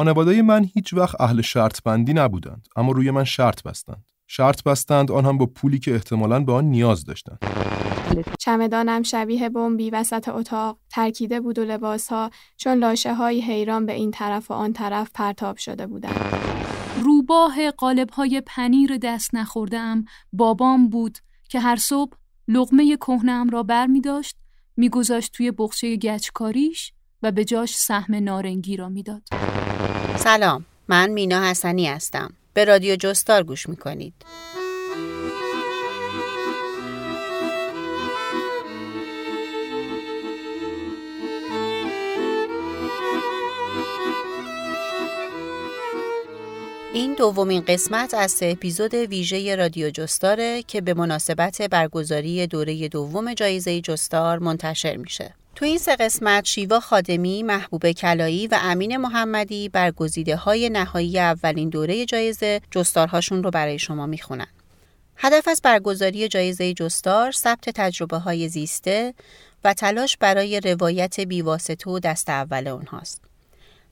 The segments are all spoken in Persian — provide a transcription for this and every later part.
خانواده من هیچ وقت اهل شرط بندی نبودند اما روی من شرط بستند شرط بستند آن هم با پولی که احتمالاً به آن نیاز داشتند چمدانم شبیه بمبی وسط اتاق ترکیده بود و لباسها چون لاشه های حیران به این طرف و آن طرف پرتاب شده بودند. روباه قالب های پنیر دست نخوردم بابام بود که هر صبح لغمه کهنم را بر می داشت می گذاشت توی بخچه گچکاریش و به جاش سهم نارنگی را می‌داد. سلام من مینا حسنی هستم به رادیو جستار گوش می کنید. این دومین قسمت از سه اپیزود ویژه رادیو جستاره که به مناسبت برگزاری دوره دوم جایزه جستار منتشر میشه. تو این سه قسمت شیوا خادمی، محبوب کلایی و امین محمدی برگزیده های نهایی اولین دوره جایزه جستارهاشون رو برای شما می‌خونن. هدف از برگزاری جایزه جستار ثبت تجربه های زیسته و تلاش برای روایت بیواسطه و دست اول اونهاست.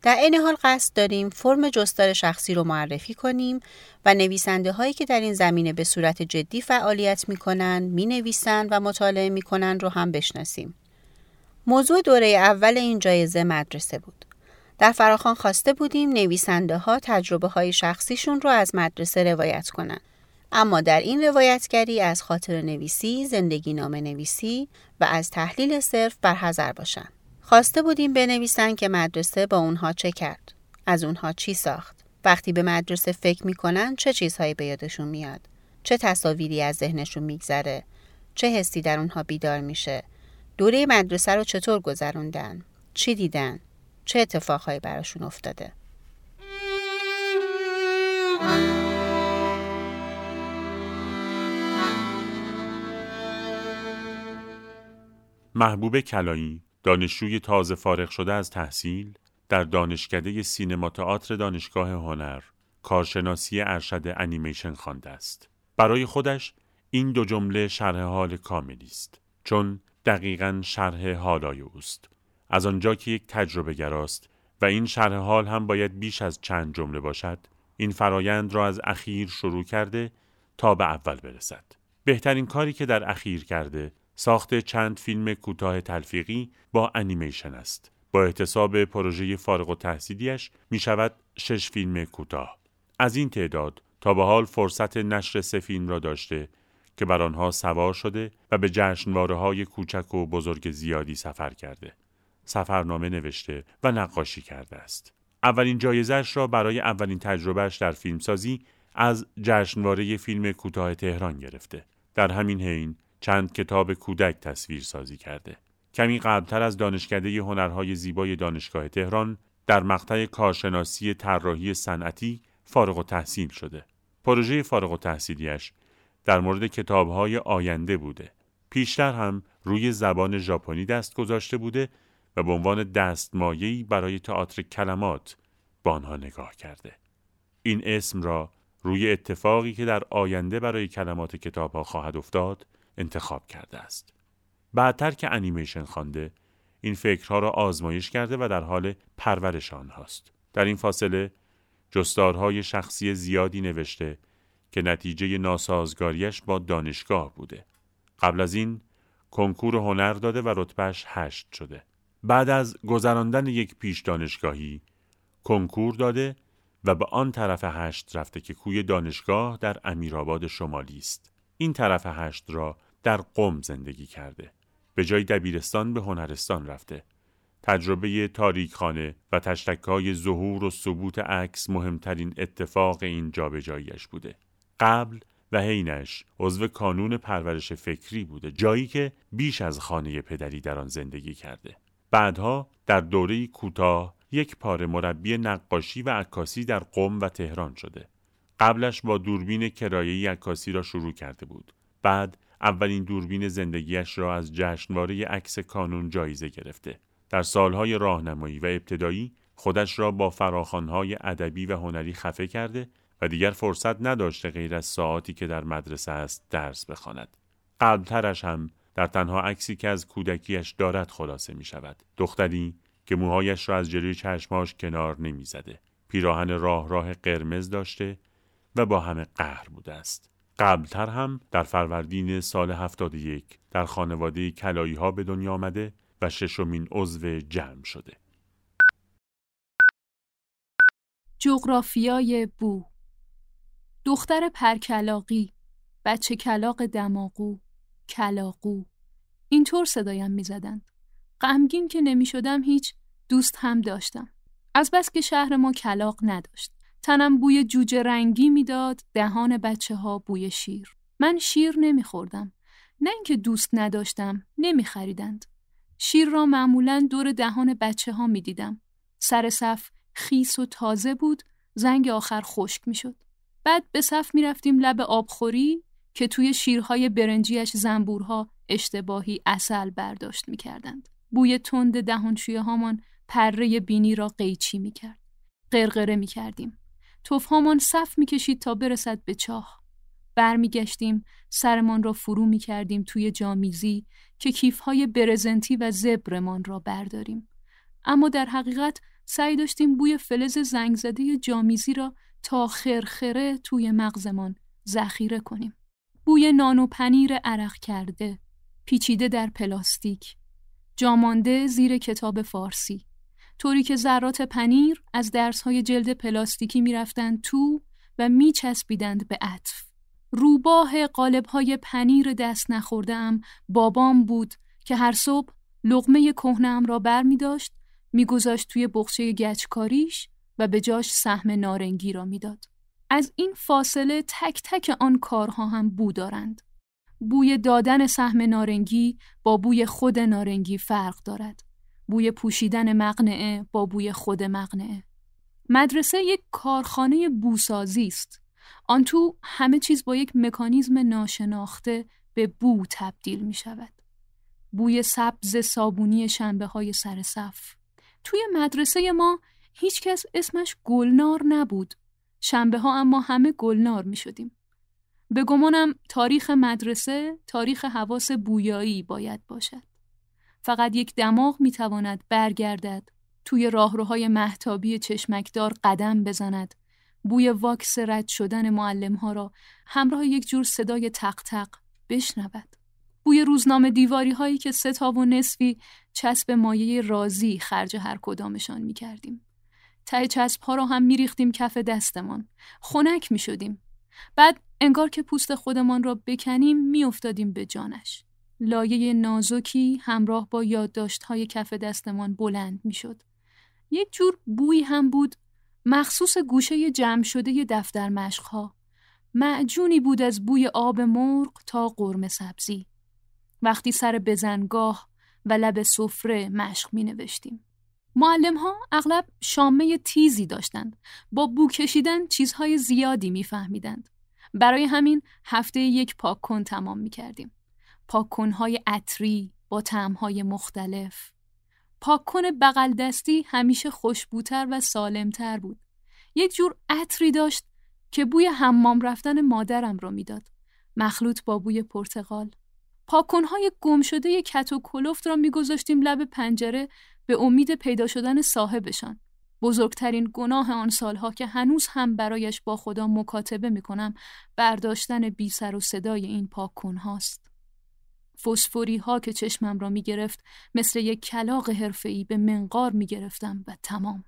در این حال قصد داریم فرم جستار شخصی رو معرفی کنیم و نویسنده هایی که در این زمینه به صورت جدی فعالیت می کنن، می نویسن و مطالعه می کنن رو هم بشناسیم. موضوع دوره اول این جایزه مدرسه بود. در فراخان خواسته بودیم نویسنده ها تجربه های شخصیشون رو از مدرسه روایت کنن. اما در این روایتگری از خاطر نویسی، زندگی نامه نویسی و از تحلیل صرف برحضر باشن. خواسته بودیم بنویسن که مدرسه با اونها چه کرد. از اونها چی ساخت. وقتی به مدرسه فکر می‌کنن چه چیزهایی به یادشون میاد. چه تصاویری از ذهنشون میگذره. چه حسی در اونها بیدار میشه. دوره مدرسه رو چطور گذروندن؟ چی دیدن؟ چه اتفاقهایی براشون افتاده؟ محبوب کلایی دانشجوی تازه فارغ شده از تحصیل در دانشکده سینما تئاتر دانشگاه هنر کارشناسی ارشد انیمیشن خوانده است برای خودش این دو جمله شرح حال کاملی است چون دقیقا شرح حالای اوست. از آنجا که یک تجربه گراست و این شرح حال هم باید بیش از چند جمله باشد این فرایند را از اخیر شروع کرده تا به اول برسد. بهترین کاری که در اخیر کرده ساخت چند فیلم کوتاه تلفیقی با انیمیشن است. با احتساب پروژه فارغ و تحصیلیش می شود شش فیلم کوتاه. از این تعداد تا به حال فرصت نشر سه فیلم را داشته که بر آنها سوار شده و به جشنواره های کوچک و بزرگ زیادی سفر کرده. سفرنامه نوشته و نقاشی کرده است. اولین جایزش را برای اولین تجربهش در فیلمسازی از جشنواره فیلم کوتاه تهران گرفته. در همین حین چند کتاب کودک تصویر سازی کرده. کمی قبلتر از دانشکده هنرهای زیبای دانشگاه تهران در مقطع کارشناسی طراحی صنعتی فارغ و تحصیل شده. پروژه فارغ و تحصیلیش در مورد کتابهای آینده بوده. پیشتر هم روی زبان ژاپنی دست گذاشته بوده و به عنوان دستمایه‌ای برای تئاتر کلمات با آنها نگاه کرده. این اسم را روی اتفاقی که در آینده برای کلمات کتابها خواهد افتاد انتخاب کرده است. بعدتر که انیمیشن خوانده این فکرها را آزمایش کرده و در حال پرورش آنهاست. در این فاصله جستارهای شخصی زیادی نوشته که نتیجه ناسازگاریش با دانشگاه بوده. قبل از این کنکور هنر داده و رتبهش هشت شده. بعد از گذراندن یک پیش دانشگاهی کنکور داده و به آن طرف هشت رفته که کوی دانشگاه در امیرآباد شمالی است. این طرف هشت را در قم زندگی کرده. به جای دبیرستان به هنرستان رفته. تجربه تاریکخانه و تشتکای ظهور و ثبوت عکس مهمترین اتفاق این جابجاییش بوده. قبل و حینش عضو کانون پرورش فکری بوده جایی که بیش از خانه پدری در آن زندگی کرده. بعدها در دوره کوتاه یک پاره مربی نقاشی و عکاسی در قم و تهران شده. قبلش با دوربین کرایه‌ای عکاسی را شروع کرده بود. بعد اولین دوربین زندگیش را از جشنواره عکس کانون جایزه گرفته. در سالهای راهنمایی و ابتدایی خودش را با فراخانهای ادبی و هنری خفه کرده و دیگر فرصت نداشته غیر از ساعتی که در مدرسه است درس بخواند. قبلترش هم در تنها عکسی که از کودکیش دارد خلاصه می شود. دختری که موهایش را از جلوی چشماش کنار نمی زده. پیراهن راه راه قرمز داشته و با همه قهر بوده است. قبلتر هم در فروردین سال 71 در خانواده کلایی ها به دنیا آمده و ششمین عضو جمع شده. جغرافیای بو دختر پرکلاقی بچه کلاق دماغو کلاقو اینطور صدایم می‌زدند. غمگین که نمی شدم هیچ دوست هم داشتم. از بس که شهر ما کلاق نداشت. تنم بوی جوجه رنگی می‌داد دهان بچه ها بوی شیر. من شیر نمیخوردم. نه اینکه دوست نداشتم نمیخریدند. شیر را معمولا دور دهان بچه ها می دیدم. سر صف خیس و تازه بود زنگ آخر خشک می شد. بعد به صف می رفتیم لب آبخوری که توی شیرهای برنجیش زنبورها اشتباهی اصل برداشت می کردند. بوی تند دهانشویه هامان پره بینی را قیچی می کرد. قرقره می کردیم. توفهامان صف می کشید تا برسد به چاه. برمیگشتیم سرمان را فرو می کردیم توی جامیزی که کیفهای برزنتی و زبرمان را برداریم. اما در حقیقت سعی داشتیم بوی فلز زنگ زده جامیزی را تا خرخره توی مغزمان ذخیره کنیم. بوی نان و پنیر عرق کرده، پیچیده در پلاستیک، جامانده زیر کتاب فارسی. طوری که ذرات پنیر از درسهای جلد پلاستیکی می‌رفتند تو و میچسبیدند به عطف. روباه قالبهای پنیر دست نخورده بابام بود که هر صبح لغمه کهنم را بر می داشت میگذاشت توی بخچه گچکاریش و به جاش سهم نارنگی را می‌داد. از این فاصله تک تک آن کارها هم بو دارند. بوی دادن سهم نارنگی با بوی خود نارنگی فرق دارد. بوی پوشیدن مقنعه با بوی خود مقنعه. مدرسه یک کارخانه بوسازی است. آن تو همه چیز با یک مکانیزم ناشناخته به بو تبدیل می شود. بوی سبز صابونی شنبه های سر صف. توی مدرسه ما هیچکس اسمش گلنار نبود. شنبه ها اما همه گلنار می شدیم. به گمانم تاریخ مدرسه تاریخ حواس بویایی باید باشد. فقط یک دماغ می تواند برگردد توی راهروهای محتابی چشمکدار قدم بزند بوی واکس رد شدن معلم ها را همراه یک جور صدای تق تق بشنود. بوی روزنامه دیواری هایی که سه تا و نصفی چسب مایه رازی خرج هر کدامشان می کردیم. ته چسب ها را هم می ریختیم کف دستمان. خنک می شدیم. بعد انگار که پوست خودمان را بکنیم می افتادیم به جانش. لایه نازکی همراه با یادداشت های کف دستمان بلند می شد. یک جور بوی هم بود مخصوص گوشه جمع شده دفتر مشقها. معجونی بود از بوی آب مرغ تا قرم سبزی. وقتی سر بزنگاه و لب سفره مشق می نوشتیم. معلم ها اغلب شامه تیزی داشتند. با بو کشیدن چیزهای زیادی میفهمیدند. برای همین هفته یک پاک کن تمام می کردیم. پاک های عطری با های مختلف. پاک کن بغل دستی همیشه خوشبوتر و سالمتر بود. یک جور عطری داشت که بوی حمام رفتن مادرم را می‌داد. مخلوط با بوی پرتغال. پاکنهای گم شده کت و کلفت را میگذاشتیم لب پنجره به امید پیدا شدن صاحبشان. بزرگترین گناه آن سالها که هنوز هم برایش با خدا مکاتبه می‌کنم برداشتن بی سر و صدای این پاکن هاست. فسفوری ها که چشمم را می‌گرفت مثل یک کلاق حرفه‌ای به منقار می‌گرفتم و تمام.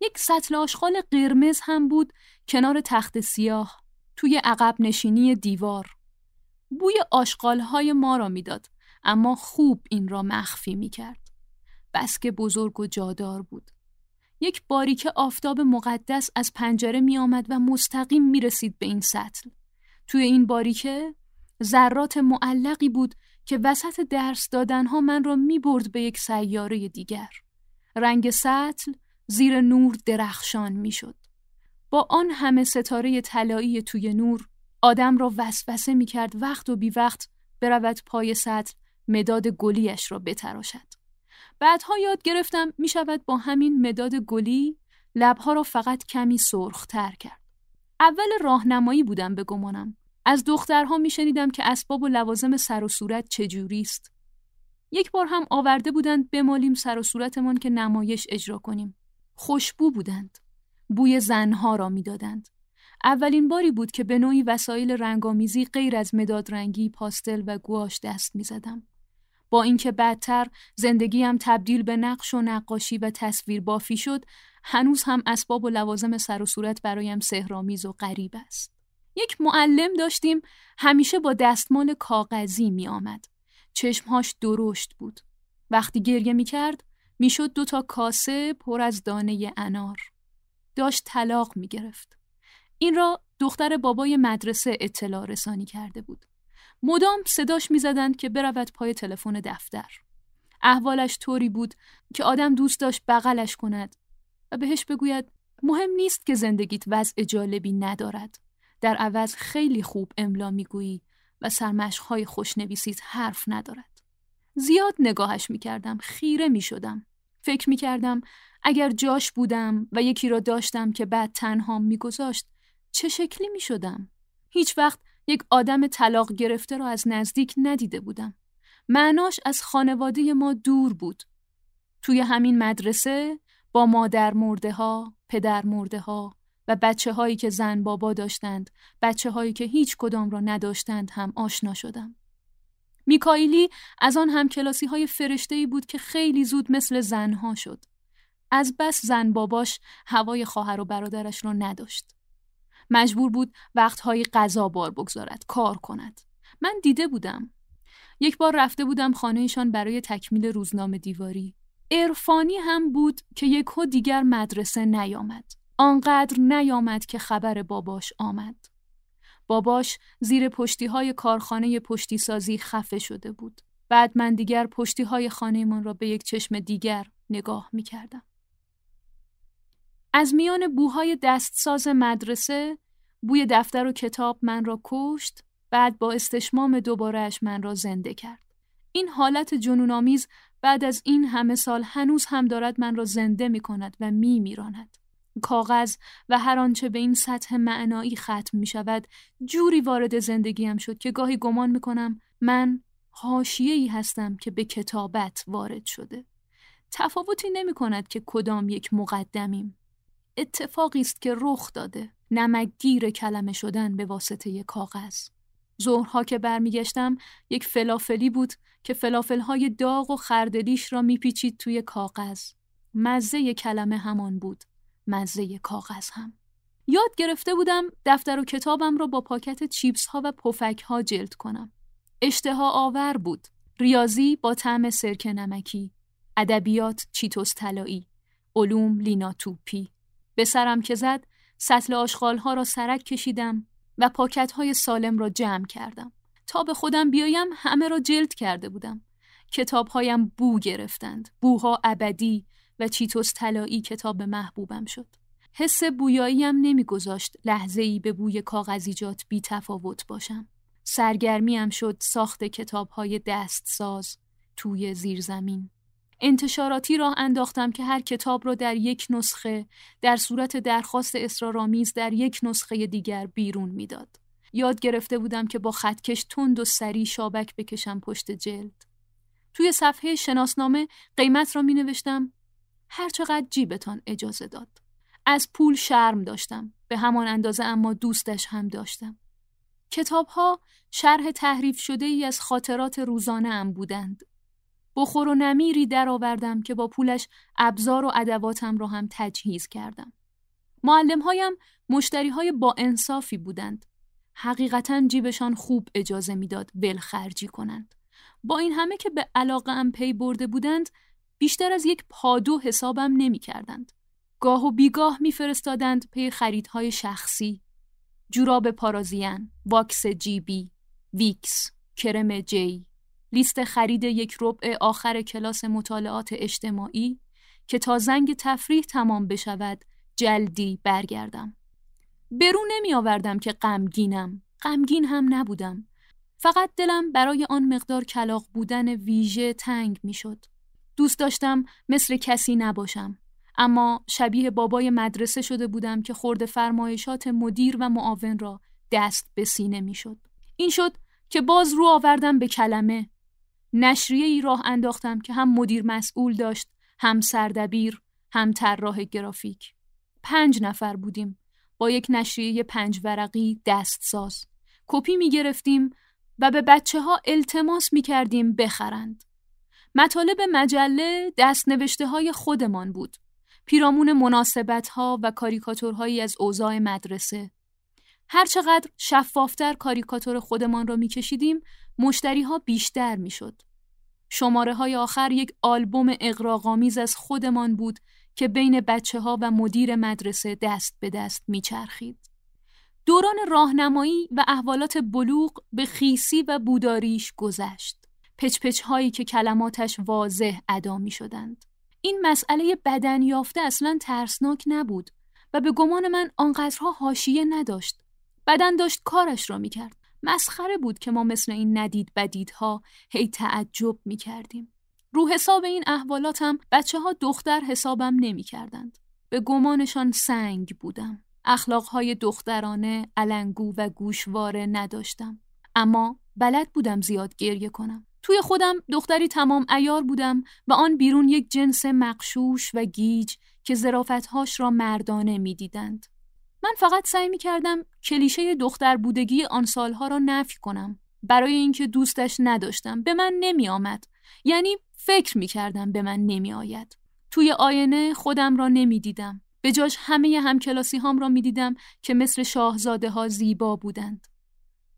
یک سطل آشغال قرمز هم بود کنار تخت سیاه توی عقب نشینی دیوار. بوی های ما را می‌داد اما خوب این را مخفی می کرد. بس بزرگ و جادار بود. یک باریک آفتاب مقدس از پنجره می آمد و مستقیم می رسید به این سطل. توی این باریکه ذرات معلقی بود که وسط درس دادنها من را می برد به یک سیاره دیگر. رنگ سطل زیر نور درخشان می شد. با آن همه ستاره طلایی توی نور آدم را وسوسه می کرد وقت و بی وقت برود پای سطل مداد گلیش را بتراشد. بعدها یاد گرفتم می شود با همین مداد گلی لبها را فقط کمی سرختر کرد. اول راهنمایی بودم به گمانم. از دخترها می شنیدم که اسباب و لوازم سر و صورت چجوری است. یک بار هم آورده بودند بمالیم سر و صورتمان که نمایش اجرا کنیم. خوشبو بودند. بوی زنها را می‌دادند. اولین باری بود که به نوعی وسایل رنگامیزی غیر از مداد رنگی، پاستل و گواش دست می زدم. با اینکه بعدتر زندگیم تبدیل به نقش و نقاشی و تصویر بافی شد، هنوز هم اسباب و لوازم سر و صورت برایم سهرامیز و غریب است. یک معلم داشتیم همیشه با دستمال کاغذی می آمد. چشمهاش درشت بود. وقتی گریه می کرد می‌شد دو تا کاسه پر از دانه انار. داشت طلاق می گرفت. این را دختر بابای مدرسه اطلاع رسانی کرده بود. مدام صداش می‌زدند که برود پای تلفن دفتر. احوالش طوری بود که آدم دوست داشت بغلش کند و بهش بگوید مهم نیست که زندگیت وضع جالبی ندارد. در عوض خیلی خوب املا می‌گویی و سرمشقهای خوشنویسیت حرف ندارد. زیاد نگاهش می‌کردم خیره می‌شدم. فکر می‌کردم اگر جاش بودم و یکی را داشتم که بعد تنهام میگذاشت چه شکلی می‌شدم؟ هیچ وقت یک آدم طلاق گرفته را از نزدیک ندیده بودم. معناش از خانواده ما دور بود. توی همین مدرسه با مادر مرده ها، پدر مرده ها و بچه هایی که زن بابا داشتند، بچه هایی که هیچ کدام را نداشتند هم آشنا شدم. میکائیلی از آن هم کلاسی های فرشته بود که خیلی زود مثل زنها شد. از بس زن باباش هوای خواهر و برادرش را نداشت. مجبور بود وقتهایی غذا بار بگذارد، کار کند. من دیده بودم. یک بار رفته بودم خانهشان برای تکمیل روزنامه دیواری. عرفانی هم بود که یکو دیگر مدرسه نیامد. آنقدر نیامد که خبر باباش آمد. باباش زیر پشتی های کارخانه پشتی سازی خفه شده بود. بعد من دیگر پشتی های خانه من را به یک چشم دیگر نگاه می کردم. از میان بوهای دستساز مدرسه بوی دفتر و کتاب من را کشت بعد با استشمام دوبارهش من را زنده کرد. این حالت جنونآمیز بعد از این همه سال هنوز هم دارد من را زنده می کند و می میراند. کاغذ و هر آنچه به این سطح معنایی ختم می شود جوری وارد زندگیم شد که گاهی گمان می کنم من ای هستم که به کتابت وارد شده. تفاوتی نمی کند که کدام یک مقدمیم. اتفاقی است که رخ داده. نمکگیر کلمه شدن به واسطه کاغذ. ظهرها که برمیگشتم یک فلافلی بود که فلافلهای داغ و خردلیش را میپیچید توی کاغذ. مزه کلمه همان بود. مزه کاغذ هم. یاد گرفته بودم دفتر و کتابم را با پاکت چیپس ها و پفک ها جلد کنم. اشتها آور بود. ریاضی با طعم سرک نمکی. ادبیات چیتوس طلایی. علوم لینا توپی. به سرم که زد سطل آشغال ها را سرک کشیدم و پاکت های سالم را جمع کردم. تا به خودم بیایم همه را جلد کرده بودم. کتاب هایم بو گرفتند. بوها ابدی و چیتوس طلایی کتاب محبوبم شد. حس بویاییم نمیگذاشت لحظه ای به بوی کاغذیجات بی تفاوت باشم. سرگرمیم شد ساخت کتاب های دست ساز توی زیرزمین. انتشاراتی راه انداختم که هر کتاب را در یک نسخه در صورت درخواست اصرارآمیز در یک نسخه دیگر بیرون می‌داد. یاد گرفته بودم که با خطکش تند و سری شابک بکشم پشت جلد. توی صفحه شناسنامه قیمت را می نوشتم هر چقدر جیبتان اجازه داد. از پول شرم داشتم. به همان اندازه اما دوستش هم داشتم. کتاب ها شرح تحریف شده ای از خاطرات روزانه ام بودند. بخور و نمیری درآوردم که با پولش ابزار و ادواتم را هم تجهیز کردم. معلم هایم مشتری های با انصافی بودند. حقیقتا جیبشان خوب اجازه می‌داد خرجی کنند. با این همه که به علاقه ام پی برده بودند بیشتر از یک پادو حسابم نمی کردند. گاه و بیگاه میفرستادند پی خریدهای شخصی جوراب پارازین، واکس جیبی، ویکس، کرم جی، لیست خرید یک ربع آخر کلاس مطالعات اجتماعی که تا زنگ تفریح تمام بشود جلدی برگردم. برو نمی آوردم که غمگینم. غمگین هم نبودم. فقط دلم برای آن مقدار کلاق بودن ویژه تنگ می شد. دوست داشتم مثل کسی نباشم. اما شبیه بابای مدرسه شده بودم که خورده فرمایشات مدیر و معاون را دست به سینه می شد. این شد که باز رو آوردم به کلمه نشریه ای راه انداختم که هم مدیر مسئول داشت هم سردبیر هم طراح گرافیک پنج نفر بودیم با یک نشریه پنج ورقی دستساز کپی می گرفتیم و به بچه ها التماس می کردیم بخرند. مطالب مجله دست نوشته های خودمان بود. پیرامون مناسبت ها و کاریکاتورهایی از اوضاع مدرسه. هرچقدر شفافتر کاریکاتور خودمان را میکشیدیم مشتری ها بیشتر می‌شد. شماره های آخر یک آلبوم اقراغامیز از خودمان بود که بین بچه ها و مدیر مدرسه دست به دست میچرخید. دوران راهنمایی و احوالات بلوغ به خیسی و بوداریش گذشت. پچپچ هایی که کلماتش واضح ادا می شدند. این مسئله بدن یافته اصلا ترسناک نبود و به گمان من آنقدرها حاشیه نداشت. بدن داشت کارش را می کرد. مسخره بود که ما مثل این ندید بدیدها هی تعجب می کردیم. رو حساب این احوالاتم بچه ها دختر حسابم نمی کردند. به گمانشان سنگ بودم. اخلاقهای دخترانه، علنگو و گوشواره نداشتم. اما بلد بودم زیاد گریه کنم. توی خودم دختری تمام ایار بودم و آن بیرون یک جنس مقشوش و گیج که زرافتهاش را مردانه می‌دیدند. من فقط سعی می کردم کلیشه دختر بودگی آن سالها را نفی کنم. برای اینکه دوستش نداشتم به من نمی آمد. یعنی فکر می کردم به من نمی آید. توی آینه خودم را نمی دیدم. به جاش همه همکلاسی هام را می دیدم که مثل شاهزاده ها زیبا بودند.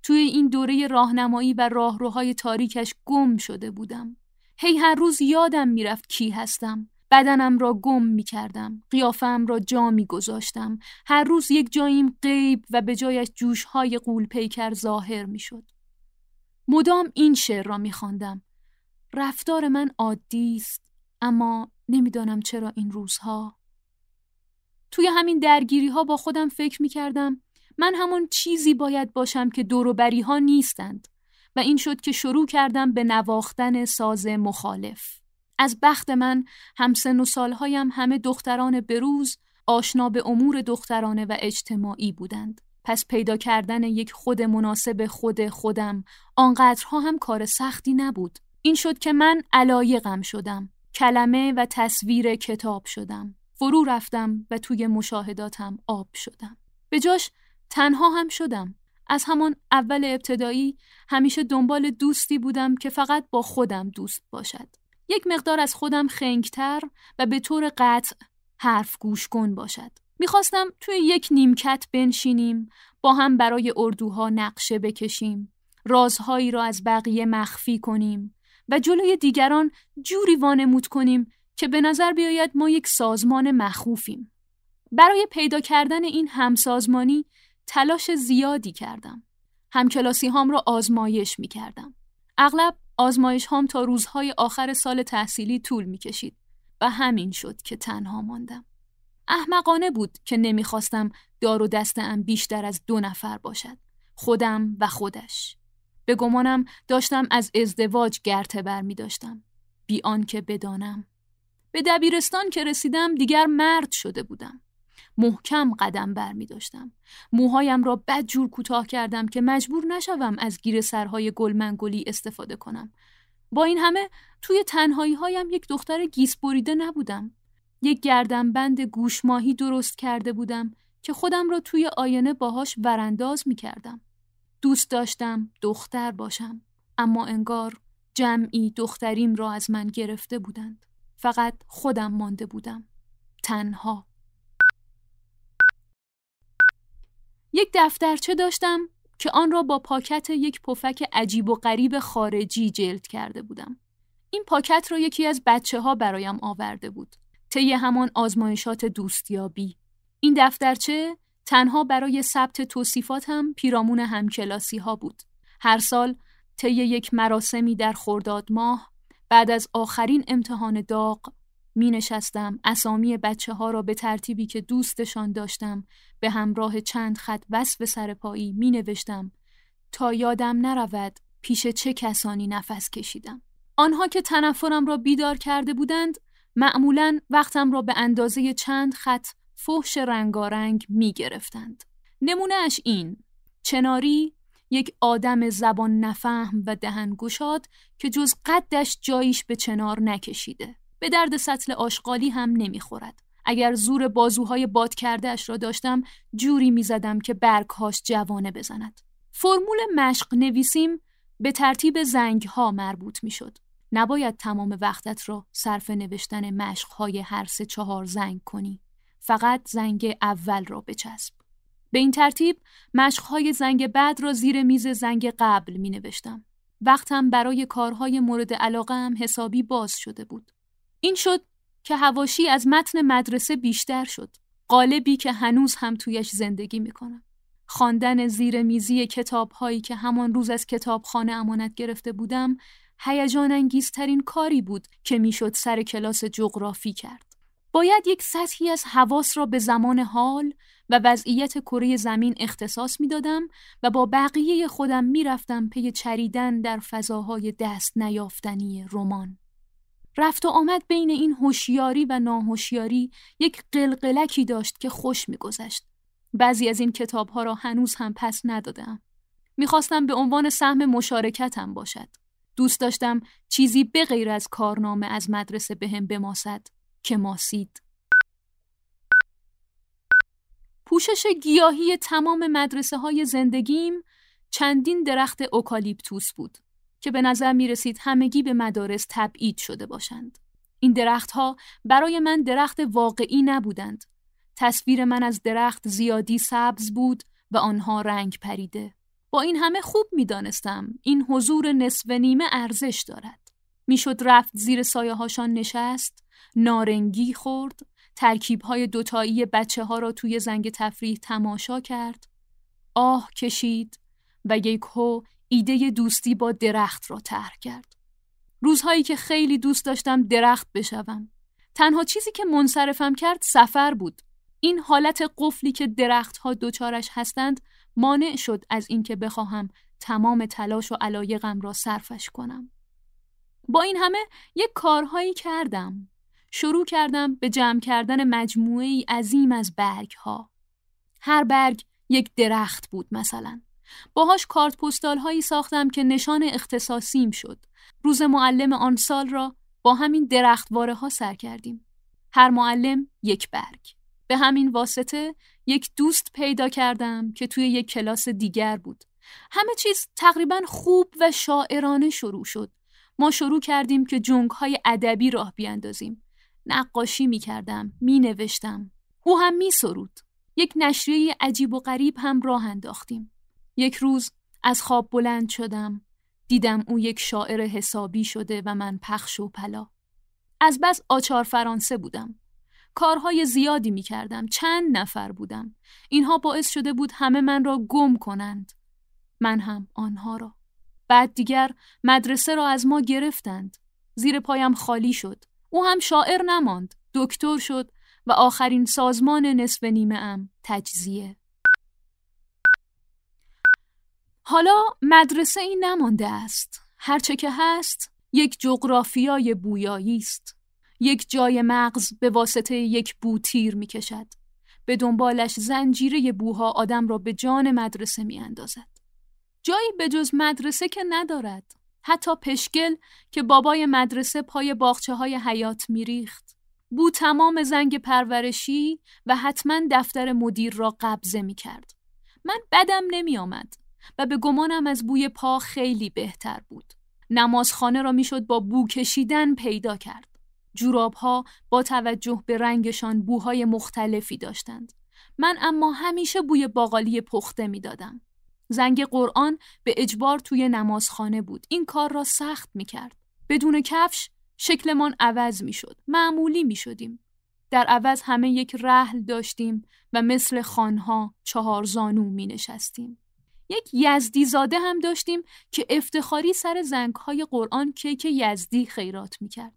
توی این دوره راهنمایی و راهروهای تاریکش گم شده بودم. هی هر روز یادم می‌رفت کی هستم. بدنم را گم می کردم. قیافم را جا می گذاشتم. هر روز یک جاییم غیب و به جایش جوشهای قول پیکر ظاهر می شد. مدام این شعر را می خواندم. رفتار من عادی است اما نمی‌دانم چرا این روزها توی همین درگیری ها با خودم فکر می کردم من همون چیزی باید باشم که دوروبری ها نیستند و این شد که شروع کردم به نواختن ساز مخالف. از بخت من همسن و سالهایم همه دختران بروز آشنا به امور دخترانه و اجتماعی بودند. پس پیدا کردن یک خود مناسب خود خودم آنقدرها هم کار سختی نبود. این شد که من علایقم شدم. کلمه و تصویر کتاب شدم. فرو رفتم و توی مشاهداتم آب شدم. به جاش تنها هم شدم. از همان اول ابتدایی همیشه دنبال دوستی بودم که فقط با خودم دوست باشد. یک مقدار از خودم خنگتر و به طور قطع حرف گوش کن باشد. می‌خواستم توی یک نیمکت بنشینیم با هم برای اردوها نقشه بکشیم رازهایی را از بقیه مخفی کنیم و جلوی دیگران جوری وانمود کنیم که به نظر بیاید ما یک سازمان مخوفیم. برای پیدا کردن این همسازمانی تلاش زیادی کردم. همکلاسی هام را آزمایش می کردم. اغلب آزمایش هام تا روزهای آخر سال تحصیلی طول می کشید و همین شد که تنها ماندم. احمقانه بود که نمی‌خواستم دار و دستم بیشتر از دو نفر باشد. خودم و خودش. به گمانم داشتم از ازدواج گرته بر می داشتم. بی آنکه بدانم. به دبیرستان که رسیدم دیگر مرد شده بودم. محکم قدم بر می داشتم. موهایم را بد جور کوتاه کردم که مجبور نشوم از گیر سرهای گلمنگلی استفاده کنم. با این همه توی تنهایی هایم یک دختر گیس بریده نبودم. یک گردنبند گوشماهی درست کرده بودم که خودم را توی آینه باهاش ورانداز می کردم. دوست داشتم دختر باشم اما انگار جمعی دختریم را از من گرفته بودند. فقط خودم مانده بودم. تنها. یک دفترچه داشتم که آن را با پاکت یک پفک عجیب و غریب خارجی جلد کرده بودم. این پاکت را یکی از بچه ها برایم آورده بود. طی همان آزمایشات دوستیابی. این دفترچه تنها برای ثبت توصیفاتم پیرامون همکلاسی ها بود. هر سال طی یک مراسمی در خرداد ماه بعد از آخرین امتحان داغ می نشستم اسامی بچه ها را به ترتیبی که دوستشان داشتم به همراه چند خط وصف سرپایی می نوشتم تا یادم نرود پیش چه کسانی نفس کشیدم. آنها که تنفرم را بیدار کرده بودند معمولا وقتم را به اندازه چند خط فحش رنگارنگ می گرفتند. نمونهش این چناری یک آدم زبان نفهم و دهن گشاد که جز قدش جاییش به چنار نکشیده. به درد سطل آشغالی هم نمی‌خورد. اگر زور بازوهای باد کرده اش را داشتم جوری می‌زدم که برگهاش جوانه بزند. فرمول مشق نویسیم به ترتیب زنگ ها مربوط می شد. نباید تمام وقتت را صرف نوشتن مشق های هر سه چهار زنگ کنی. فقط زنگ اول را بچسب. به این ترتیب مشق های زنگ بعد را زیر میز زنگ قبل می نوشتم. وقتم برای کارهای مورد علاقه هم حسابی باز شده بود. این شد که هواشی از متن مدرسه بیشتر شد. قالبی که هنوز هم تویش زندگی می‌کنم. خواندن زیر میزی کتاب هایی که همان روز از کتابخانه امانت گرفته بودم هیجان انگیزترین کاری بود که می‌شد سر کلاس جغرافی کرد. باید یک سطحی از حواس را به زمان حال و وضعیت کره زمین اختصاص می‌دادم و با بقیه خودم می‌رفتم پی چریدن در فضاهای دست نیافتنی رمان. رفت و آمد بین این هوشیاری و ناهوشیاری یک قلقلکی داشت که خوش میگذشت. بعضی از این کتاب ها را هنوز هم پس ندادم. می‌خواستم به عنوان سهم مشارکتم باشد. دوست داشتم چیزی به غیر از کارنامه از مدرسه بهم به بماسد که ماسید. پوشش گیاهی تمام مدرسه های زندگیم چندین درخت اوکالیپتوس بود که به نظر می رسید همگی به مدارس تبعید شده باشند. این درختها برای من درخت واقعی نبودند. تصویر من از درخت زیادی سبز بود و آنها رنگ پریده. با این همه خوب می دانستم این حضور نصف نیمه ارزش دارد. می‌شد رفت زیر سایه هاشان نشست، نارنگی خورد، ترکیب های دوتایی بچه ها را توی زنگ تفریح تماشا کرد، آه کشید و یک هو ایده دوستی با درخت را طرح کرد. روزهایی که خیلی دوست داشتم درخت بشوم. تنها چیزی که منصرفم کرد سفر بود. این حالت قفلی که درختها دوچارش هستند مانع شد از اینکه بخواهم تمام تلاش و علایقم را صرفش کنم. با این همه یک کارهایی کردم. شروع کردم به جمع کردن مجموعه ای عظیم از برگ ها. هر برگ یک درخت بود مثلا. باهاش کارت پستال هایی ساختم که نشان اختصاصیم شد. روز معلم آن سال را با همین درختواره ها سر کردیم. هر معلم یک برگ. به همین واسطه یک دوست پیدا کردم که توی یک کلاس دیگر بود. همه چیز تقریبا خوب و شاعرانه شروع شد. ما شروع کردیم که جنگ های ادبی راه بیاندازیم. نقاشی می کردم، می نوشتم. او هم می سرود. یک نشریه عجیب و غریب هم راه انداختیم. یک روز از خواب بلند شدم. دیدم او یک شاعر حسابی شده و من پخش و پلا. از بس آچار فرانسه بودم. کارهای زیادی می کردم. چند نفر بودم. اینها باعث شده بود همه من را گم کنند. من هم آنها را. بعد دیگر مدرسه را از ما گرفتند. زیر پایم خالی شد. او هم شاعر نماند. دکتر شد و آخرین سازمان نصف نیمه ام تجزیه. حالا مدرسه این نمانده است. هرچه که هست یک جغرافیای بویایی است. یک جای مغز به واسطه یک بو تیر می کشد. به دنبالش زنجیره بوها آدم را به جان مدرسه می اندازد. جایی به جز مدرسه که ندارد. حتی پشگل که بابای مدرسه پای باخچه های حیات میریخت. بو تمام زنگ پرورشی و حتما دفتر مدیر را قبضه می کرد. من بدم نمی آمد و به گمانم از بوی پا خیلی بهتر بود. نمازخانه را می‌شد با بو کشیدن پیدا کرد. جوراب ها با توجه به رنگشان بوهای مختلفی داشتند. من اما همیشه بوی باقالی پخته می دادم. زنگ قرآن به اجبار توی نمازخانه بود. این کار را سخت می کرد. بدون کفش شکلمان عوض می شد. معمولی می شدیم. در عوض همه یک رحل داشتیم و مثل خانها چهار زانو می نشستیم. یک یزدی زاده هم داشتیم که افتخاری سر زنگهای قرآن کیک یزدی خیرات می کرد.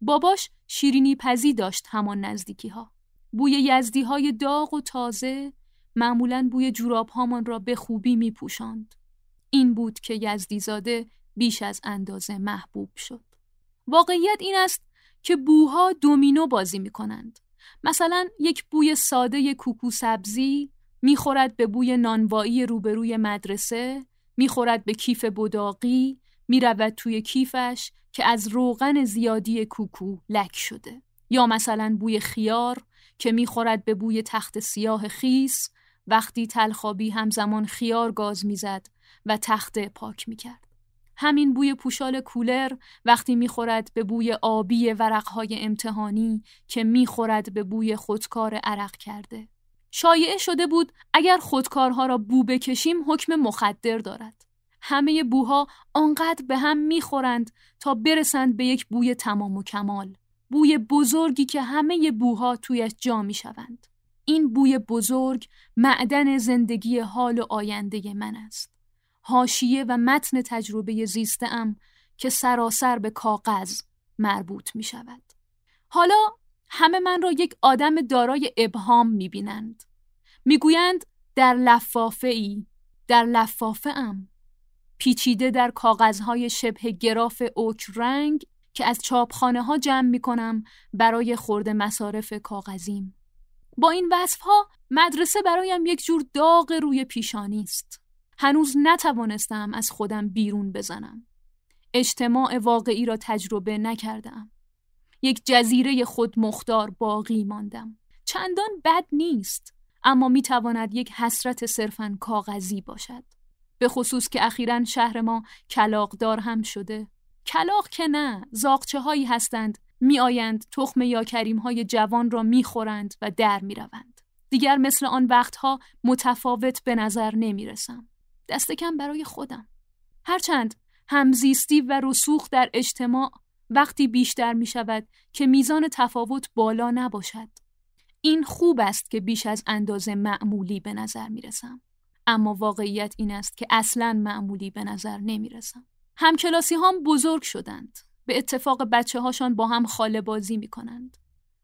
باباش شیرینی پزی داشت همان نزدیکی ها. بوی یزدی های داغ و تازه معمولا بوی جوراب هامان را به خوبی می پوشند. این بود که یزدی زاده بیش از اندازه محبوب شد. واقعیت این است که بوها دومینو بازی می کنند. مثلا یک بوی ساده کوکو سبزی می‌خورد به بوی نانوایی روبروی مدرسه، می‌خورد به کیف بداقی، می‌رود توی کیفش که از روغن زیادی کوکو لک شده. یا مثلا بوی خیار که می‌خورد به بوی تخت سیاه خیس وقتی تلخابی همزمان خیار گاز می‌زد و تخت پاک می‌کرد. همین بوی پوشال کولر وقتی می‌خورد به بوی آبی ورقهای امتحانی که می‌خورد به بوی خودکار عرق کرده. شایعه شده بود اگر خودکارها را بو بکشیم حکم مخدر دارد. همه بوها آنقدر به هم می‌خورند تا برسند به یک بوی تمام و کمال. بوی بزرگی که همه بوها تویش جا می‌شوند. این بوی بزرگ معدن زندگی حال و آینده من است. هاشیه و متن تجربه زیستم که سراسر به کاغذ مربوط می شود. حالا همه من را یک آدم دارای ابهام می بینند. می گویند در لفافه ای، در لفافه ام. پیچیده در کاغذهای شبه گراف اوک رنگ که از چاپخانه ها جمع می کنم برای خورد مصارف کاغذیم. با این وصف ها مدرسه برایم یک جور داغ روی پیشانی است. هنوز نتوانستم از خودم بیرون بزنم. اجتماع واقعی را تجربه نکردم. یک جزیره خود مختار باقی ماندم. چندان بد نیست اما می تواند یک حسرت صرفا کاغذی باشد. به خصوص که اخیرا شهر ما کلاقدار هم شده. کلاق که نه، زاقچه هایی هستند می آیند تخم یا کریم های جوان را می خورند و در می روند. دیگر مثل آن وقتها متفاوت به نظر نمی رسم. دست کم برای خودم. هرچند همزیستی و رسوخ در اجتماع وقتی بیشتر می شود که میزان تفاوت بالا نباشد. این خوب است که بیش از اندازه معمولی به نظر می رسم. اما واقعیت این است که اصلا معمولی به نظر نمی رسم. همکلاسی هم بزرگ شدند. به اتفاق بچه هاشان با هم خاله بازی می کنند.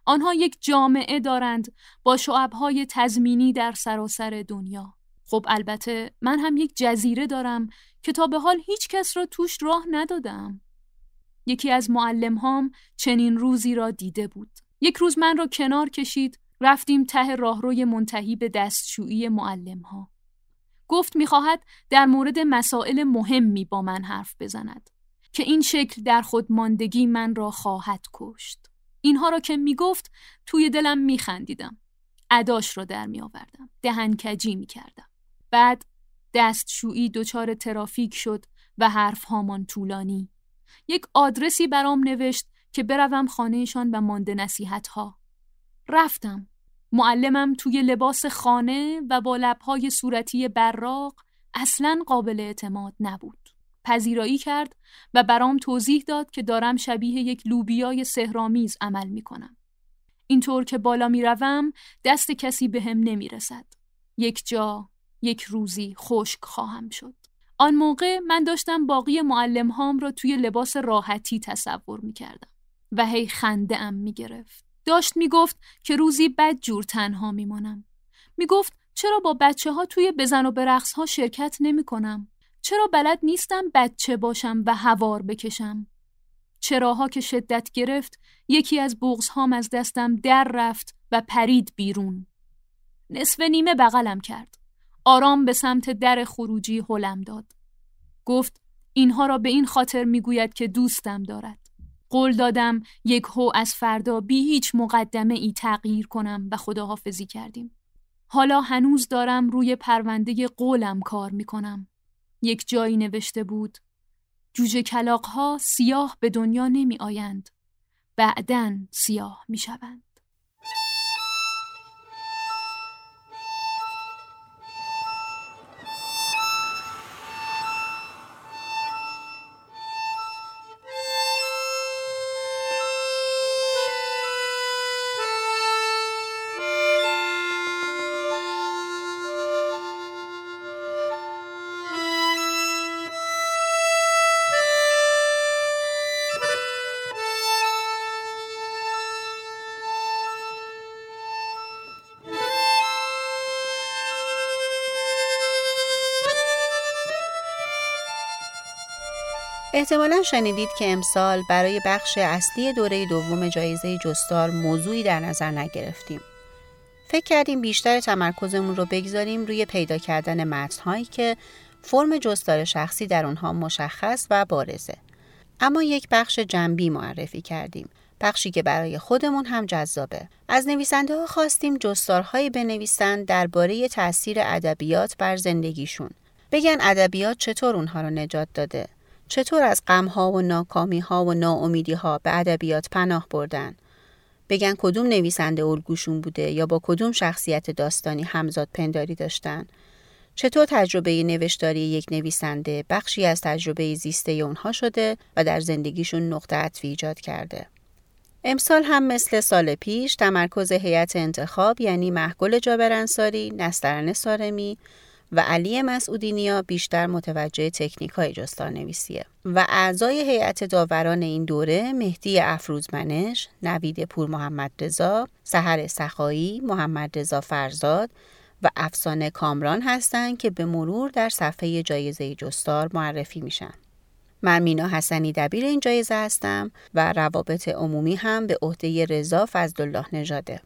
آنها یک جامعه دارند با شعبهای تزمینی در سراسر دنیا. خب البته من هم یک جزیره دارم که تا به حال هیچ کس را توش راه ندادم. یکی از معلم هام چنین روزی را دیده بود. یک روز من را کنار کشید رفتیم ته راهروی منتهی به دستشویی معلم ها. گفت می‌خواهد در مورد مسائل مهمی با من حرف بزند که این شکل در خود ماندگی من را خواهد کشت. اینها را که می‌گفت توی دلم میخندیدم. اداش را در می آوردم. دهنکجی می کردم. بعد دستشویی دچار ترافیک شد و حرف هامان طولانی. یک آدرسی برام نوشت که بروم خانهشان و مانده نصیحت ها. رفتم. معلمم توی لباس خانه و با لبهای صورتی براق اصلا قابل اعتماد نبود. پذیرایی کرد و برام توضیح داد که دارم شبیه یک لوبیای سهرامیز عمل می کنم. اینطور که بالا می روم دست کسی به هم نمی رسد. یک جا، یک روزی خشک خواهم شد. آن موقع من داشتم باقی معلم هام را توی لباس راحتی تصور می کردم و هی خنده ام می گرفت. داشت می گفت که روزی بد جور تنها می مانم. می گفت چرا با بچه ها توی بزن و برقص ها شرکت نمی کنم؟ چرا بلد نیستم بچه باشم و هوار بکشم؟ چراها که شدت گرفت یکی از بغز هام از دستم در رفت و پرید بیرون. نصف نیمه بغلم کرد. آرام به سمت در خروجی هلم داد. گفت اینها را به این خاطر می‌گوید که دوستم دارد. قول دادم یک هو از فردا بی هیچ مقدمه ای تغییر کنم و خداحافظی کردیم. حالا هنوز دارم روی پرونده قولم کار می کنم. یک جایی نوشته بود جوجه کلاق ها سیاه به دنیا نمی آیند. بعدن سیاه می شوند. احتمالا شنیدید که امسال برای بخش اصلی دوره دوم جایزه جستار موضوعی در نظر نگرفتیم. فکر کردیم بیشتر تمرکزمون رو بگذاریم روی پیدا کردن متنهایی که فرم جستار شخصی در اونها مشخص و بارزه. اما یک بخش جنبی معرفی کردیم. بخشی که برای خودمون هم جذابه. از نویسنده ها خواستیم جستارهایی بنویسند درباره تاثیر ادبیات بر زندگیشون. بگن ادبیات چطور اونها رو نجات داده؟ چطور از غمها و ناکامیها و ناامیدیها به ادبیات پناه بردن؟ بگن کدوم نویسنده الگوشون بوده یا با کدوم شخصیت داستانی همزاد پنداری داشتن؟ چطور تجربه نوشتاری یک نویسنده بخشی از تجربه زیسته اونها شده و در زندگیشون نقطه عطفی ایجاد کرده؟ امسال هم مثل سال پیش تمرکز هیئت انتخاب یعنی محگل جابر انصاری، نسترن سارمی و علی مسعودینیا بیشتر متوجه تکنیک های جستار نویسیه و اعضای هیئت داوران این دوره مهدی افروزمنش، نوید پور محمد رضا، سحر سخایی، محمد رضا فرزاد و افسانه کامران هستند که به مرور در صفحه جایزه جستار معرفی میشن. من مینا حسنی دبیر این جایزه هستم و روابط عمومی هم به عهده رضا فضلالله نژاده.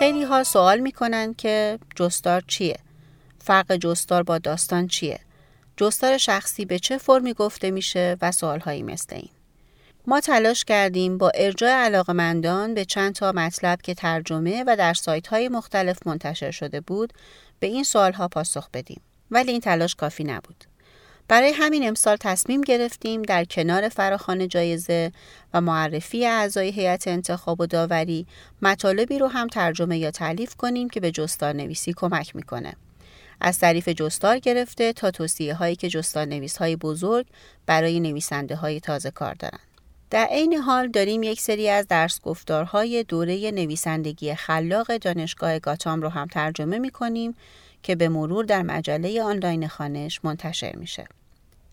خیلی ها سوال می‌کنن که جستار چیه؟ فرق جستار با داستان چیه؟ جستار شخصی به چه فرمی گفته میشه و سوال هایی مثل این. ما تلاش کردیم با ارجاع علاقمندان به چند تا مطلب که ترجمه و در سایت های مختلف منتشر شده بود به این سوال ها پاسخ بدیم. ولی این تلاش کافی نبود. برای همین امسال تصمیم گرفتیم در کنار فراخان جایزه و معرفی اعضای هیئت انتخاب و داوری مطالبی رو هم ترجمه یا تعلیف کنیم که به جستار نویسی کمک می‌کنه. از تعریف جستار گرفته تا توصیه هایی که جستار نویس های بزرگ برای نویسنده های تازه کار دارن. در عین حال داریم یک سری از درس گفتارهای دوره نویسندگی خلاق دانشگاه گاتام رو هم ترجمه می کنیم که به مرور در مجله آنلاین خانش منتشر میشه.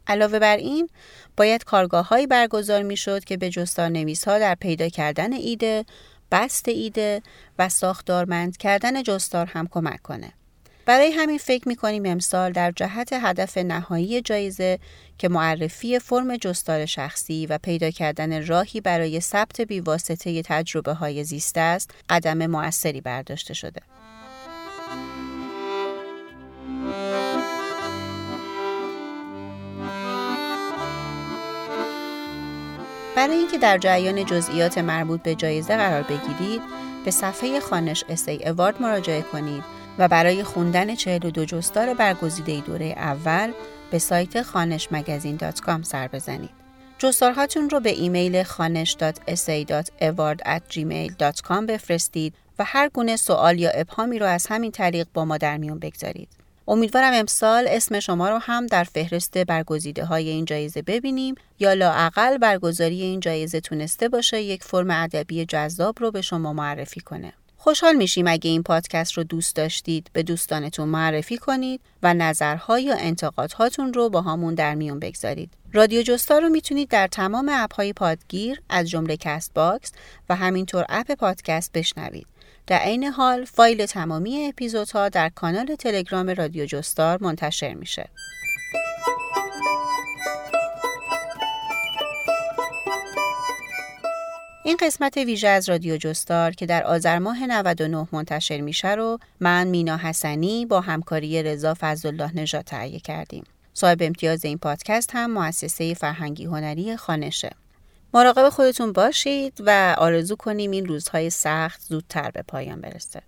علاوه بر این باید کارگاه هایی برگزار می شد که به جستار نویس ها در پیدا کردن ایده، بست ایده و ساختارمند کردن جستار هم کمک کنه. برای همین فکر می کنیم امسال در جهت هدف نهایی جایزه که معرفی فرم جستار شخصی و پیدا کردن راهی برای ثبت بیواسطه تجربه های زیسته است قدم موثری برداشته شده. برای اینکه در جریان جزئیات مربوط به جایزه قرار بگیرید به صفحه خانش اسی اوارد مراجعه کنید و برای خوندن 42 جستار برگزیده دوره اول به سایت خانشمگزین.com سر بزنید. جستارهاتون رو به ایمیل خانش.essay.award@gmail.com بفرستید و هر گونه سوال یا ابهامی رو از همین طریق با ما در میون بگذارید. امیدوارم امسال اسم شما رو هم در فهرست برگزیده های این جایزه ببینیم یا لاعقل برگزاری این جایزه تونسته باشه یک فرم ادبی جذاب رو به شما معرفی کنه. خوشحال میشیم اگه این پادکست رو دوست داشتید به دوستانتون معرفی کنید و نظرها یا انتقادهاتون رو با همون در میون بگذارید. رادیو جستار رو می‌تونید در تمام اپهای پادگیر از جمله Castbox و همینطور اپل پادکست بشنوید. در عین حال فایل تمامی اپیزودها در کانال تلگرام رادیو جستار منتشر میشه. این قسمت ویژه از رادیو جستار که در آذر ماه 99 منتشر میشه رو من مینا حسنی با همکاری رضا فضل‌الله نژاد تهیه کردیم. صاحب امتیاز این پادکست هم مؤسسه فرهنگی هنری خانشه. مراقب خودتون باشید و آرزو کنیم این روزهای سخت زودتر به پایان برسه.